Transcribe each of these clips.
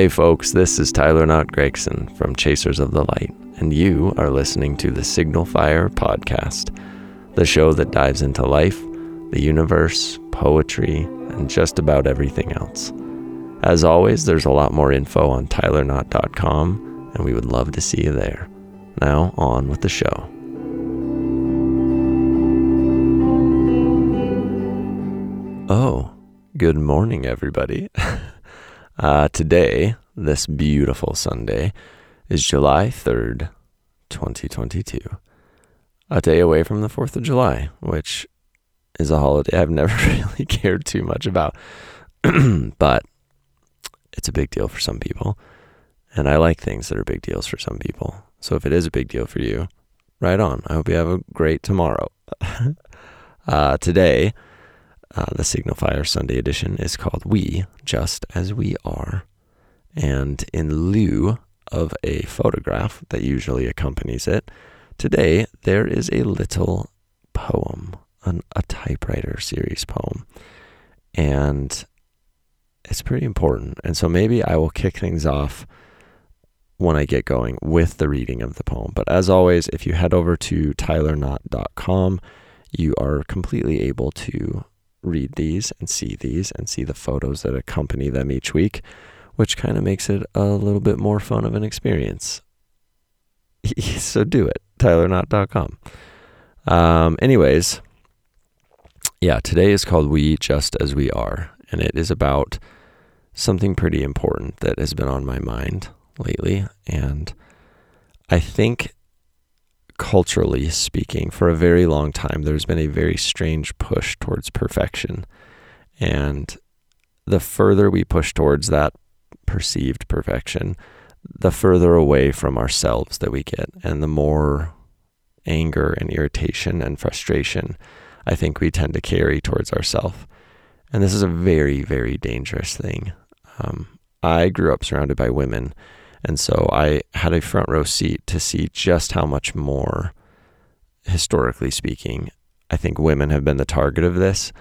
Hey, folks, this is Tyler Knott Gregson from Chasers of the Light, and you are listening to the Signal Fire Podcast, the show that dives into life, the universe, poetry, and just about everything else. As always, there's a lot more info on tylerknott.com, and we would love to see you there. Now, on with the show. Oh, good morning, everybody. Uh, today, this beautiful Sunday, is July 3rd, 2022. A day away from the 4th of July, which is a holiday I've never really cared too much about. but it's a big deal for some people. And I like things that are big deals for some people. So if it is a big deal for you, right on. I hope you have a great tomorrow. uh, today, uh, the Signal Fire Sunday edition is called We Just As We Are. And in lieu of a photograph that usually accompanies it, today there is a little poem, an, a typewriter series poem. And it's pretty important. And so maybe I will kick things off when I get going with the reading of the poem. But as always, if you head over to tylerknott.com, you are completely able to read these and see these and see the photos that accompany them each week, which kind of makes it a little bit more fun of an experience. so do it, tylerknott.com. Um, anyways, yeah, today is called We Just As We Are, and it is about something pretty important that has been on my mind lately. And I think culturally speaking, for a very long time, there's been a very strange push towards perfection. And the further we push towards that perceived perfection, the further away from ourselves that we get, and the more anger and irritation and frustration I think we tend to carry towards ourselves. And this is a very, very dangerous thing. Um, I grew up surrounded by women and so I had a front row seat to see just how much more, historically speaking, I think women have been the target of this.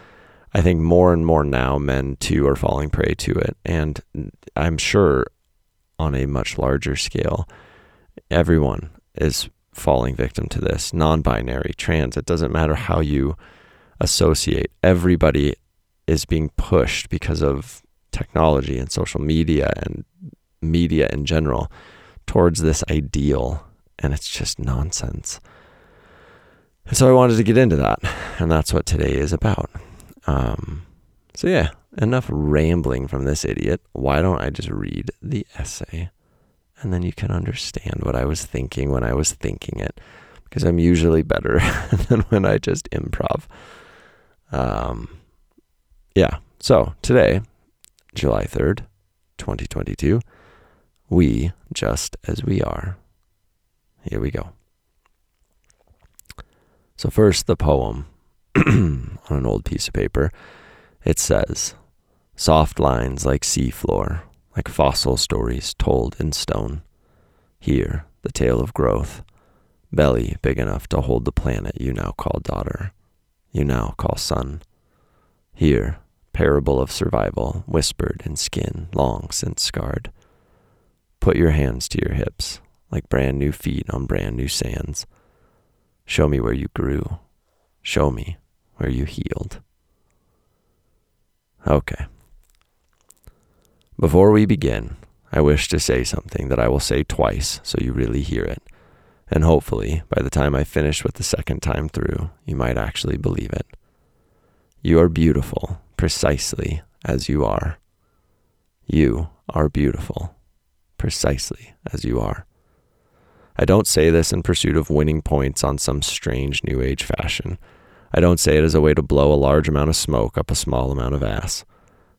I think more and more now men too are falling prey to it. And I'm sure on a much larger scale, everyone is falling victim to this non binary, trans. It doesn't matter how you associate, everybody is being pushed because of technology and social media and media in general towards this ideal, and it's just nonsense. And so I wanted to get into that, and that's what today is about. Um, so, yeah, enough rambling from this idiot. Why don't I just read the essay? And then you can understand what I was thinking when I was thinking it, because I'm usually better than when I just improv. Um, yeah, so today, July 3rd, 2022 we just as we are. Here we go. So, first, the poem on an old piece of paper. It says, Soft lines like seafloor, like fossil stories told in stone. Here, the tale of growth. Belly big enough to hold the planet you now call daughter, you now call son. Here, parable of survival, whispered in skin long since scarred. Put your hands to your hips, like brand new feet on brand new sands. Show me where you grew. Show me where you healed. Okay. Before we begin, I wish to say something that I will say twice so you really hear it. And hopefully, by the time I finish with the second time through, you might actually believe it. You are beautiful precisely as you are. You are beautiful precisely as you are. I don't say this in pursuit of winning points on some strange New Age fashion. I don't say it as a way to blow a large amount of smoke up a small amount of ass.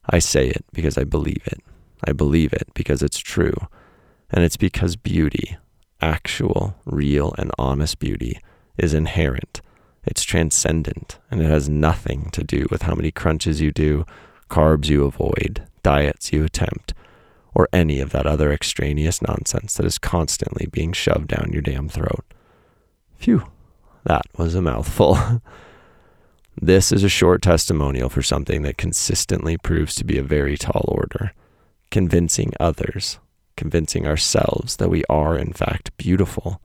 I say it because I believe it. I believe it because it's true. And it's because beauty, actual, real, and honest beauty, is inherent. It's transcendent, and it has nothing to do with how many crunches you do, carbs you avoid, diets you attempt, or any of that other extraneous nonsense that is constantly being shoved down your damn throat. Phew, that was a mouthful. this is a short testimonial for something that consistently proves to be a very tall order convincing others, convincing ourselves that we are, in fact, beautiful,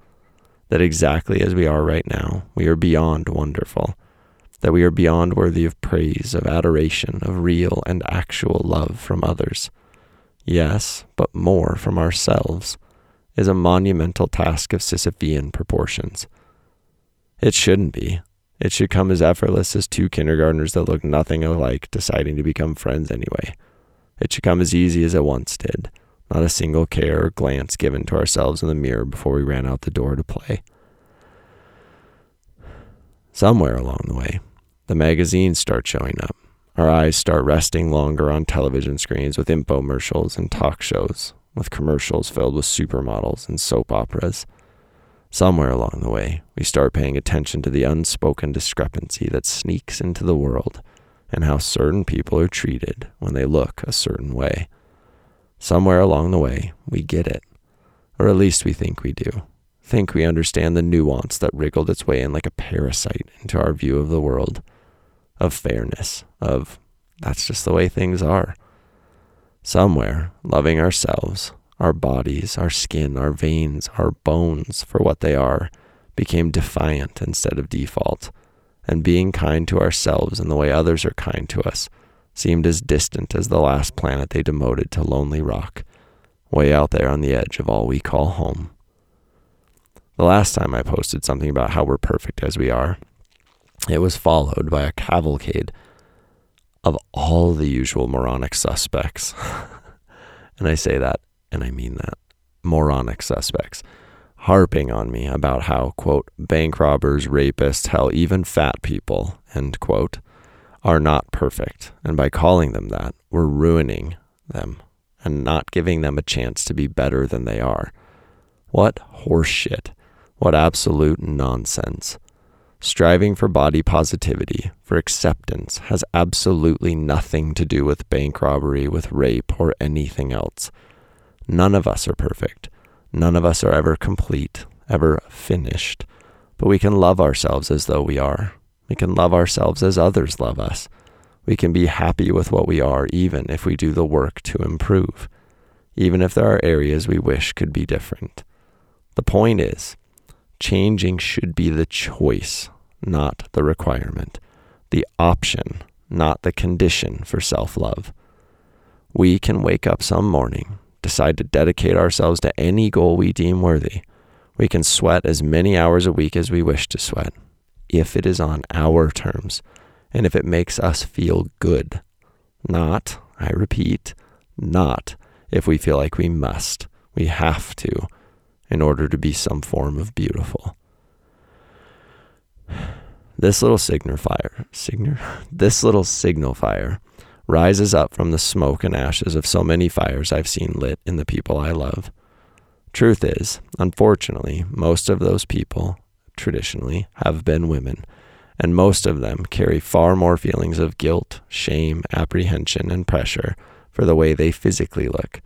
that exactly as we are right now, we are beyond wonderful, that we are beyond worthy of praise, of adoration, of real and actual love from others. Yes, but more from ourselves is a monumental task of Sisyphean proportions. It shouldn't be. It should come as effortless as two kindergartners that look nothing alike deciding to become friends anyway. It should come as easy as it once did, not a single care or glance given to ourselves in the mirror before we ran out the door to play. Somewhere along the way, the magazines start showing up. Our eyes start resting longer on television screens with infomercials and talk shows, with commercials filled with supermodels and soap operas. Somewhere along the way, we start paying attention to the unspoken discrepancy that sneaks into the world and how certain people are treated when they look a certain way. Somewhere along the way, we get it, or at least we think we do. Think we understand the nuance that wriggled its way in like a parasite into our view of the world, of fairness, of that's just the way things are. Somewhere, loving ourselves, our bodies, our skin, our veins, our bones for what they are became defiant instead of default, and being kind to ourselves in the way others are kind to us seemed as distant as the last planet they demoted to Lonely Rock, way out there on the edge of all we call home. The last time I posted something about how we're perfect as we are, it was followed by a cavalcade of all the usual moronic suspects. and I say that, and I mean that moronic suspects, harping on me about how, quote, bank robbers, rapists, hell, even fat people, end quote, are not perfect. And by calling them that, we're ruining them and not giving them a chance to be better than they are. What horseshit. What absolute nonsense. Striving for body positivity, for acceptance, has absolutely nothing to do with bank robbery, with rape, or anything else. None of us are perfect. None of us are ever complete, ever finished. But we can love ourselves as though we are. We can love ourselves as others love us. We can be happy with what we are, even if we do the work to improve, even if there are areas we wish could be different. The point is, changing should be the choice, not the requirement, the option, not the condition for self love. We can wake up some morning, decide to dedicate ourselves to any goal we deem worthy. We can sweat as many hours a week as we wish to sweat, if it is on our terms and if it makes us feel good. Not, I repeat, not if we feel like we must, we have to, in order to be some form of beautiful. This little signifier, signal, this little signal fire rises up from the smoke and ashes of so many fires I've seen lit in the people I love. Truth is, unfortunately, most of those people, traditionally, have been women, and most of them carry far more feelings of guilt, shame, apprehension, and pressure for the way they physically look.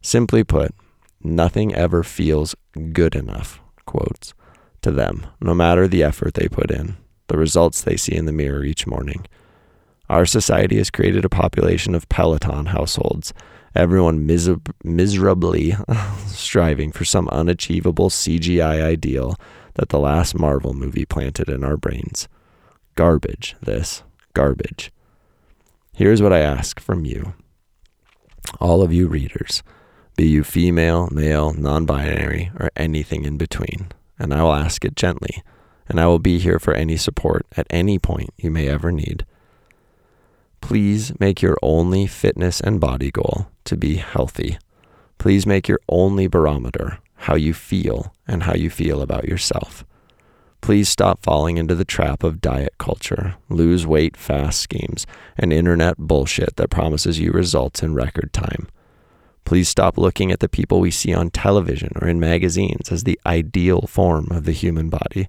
Simply put, nothing ever feels good enough, quotes, to them, no matter the effort they put in the results they see in the mirror each morning. Our society has created a population of Peloton households, everyone miser- miserably striving for some unachievable CGI ideal that the last Marvel movie planted in our brains. Garbage, this, garbage. Here's what I ask from you, all of you readers, be you female, male, non binary, or anything in between, and I will ask it gently and I will be here for any support at any point you may ever need. Please make your only fitness and body goal to be healthy. Please make your only barometer how you feel and how you feel about yourself. Please stop falling into the trap of diet culture, lose weight fast schemes, and internet bullshit that promises you results in record time. Please stop looking at the people we see on television or in magazines as the ideal form of the human body.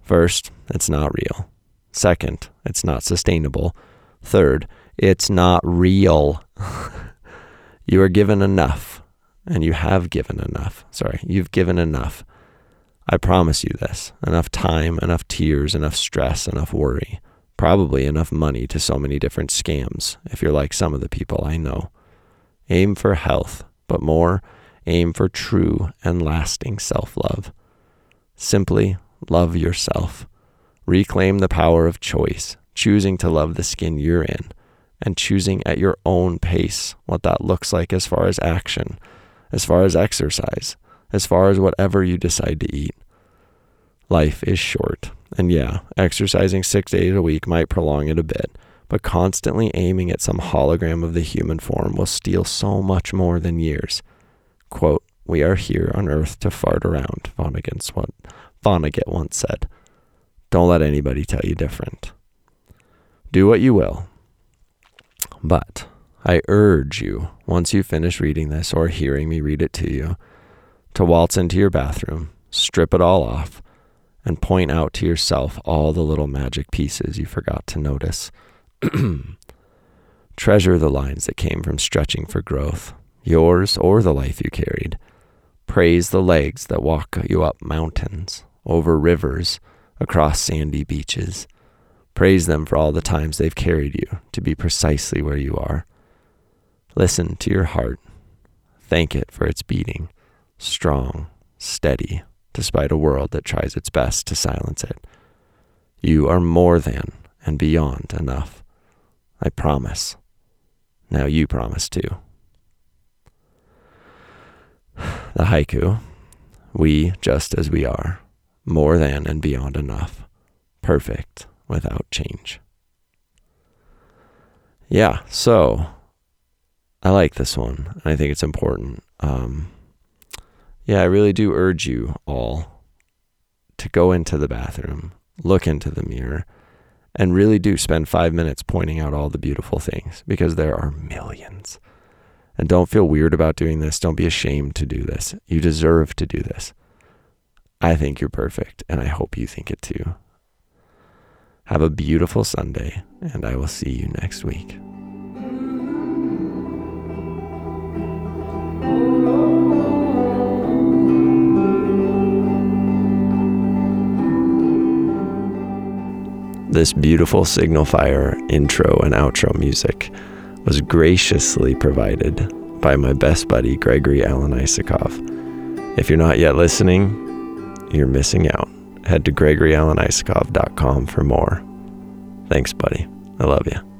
First, it's not real. Second, it's not sustainable. Third, it's not real. you are given enough, and you have given enough. Sorry, you've given enough. I promise you this enough time, enough tears, enough stress, enough worry. Probably enough money to so many different scams, if you're like some of the people I know. Aim for health, but more, aim for true and lasting self love. Simply love yourself. Reclaim the power of choice, choosing to love the skin you're in, and choosing at your own pace what that looks like as far as action, as far as exercise, as far as whatever you decide to eat. Life is short, and yeah, exercising six days a week might prolong it a bit, but constantly aiming at some hologram of the human form will steal so much more than years. Quote, we are here on earth to fart around, Vonnegut, once said. Don't let anybody tell you different. Do what you will. But I urge you, once you finish reading this or hearing me read it to you, to waltz into your bathroom, strip it all off, and point out to yourself all the little magic pieces you forgot to notice. Treasure the lines that came from stretching for growth, yours or the life you carried. Praise the legs that walk you up mountains, over rivers, across sandy beaches. Praise them for all the times they've carried you to be precisely where you are. Listen to your heart. Thank it for its beating, strong, steady, despite a world that tries its best to silence it. You are more than and beyond enough. I promise. Now you promise too. The haiku We just as we are, more than and beyond enough, perfect without change. Yeah, so I like this one. I think it's important. Um, yeah, I really do urge you all to go into the bathroom, look into the mirror, and really do spend five minutes pointing out all the beautiful things because there are millions. And don't feel weird about doing this. Don't be ashamed to do this. You deserve to do this. I think you're perfect, and I hope you think it too. Have a beautiful Sunday, and I will see you next week. This beautiful Signal Fire intro and outro music was graciously provided by my best buddy, Gregory Alan Isakov. If you're not yet listening, you're missing out head to gregoryalanisakov.com for more. Thanks, buddy. I love you.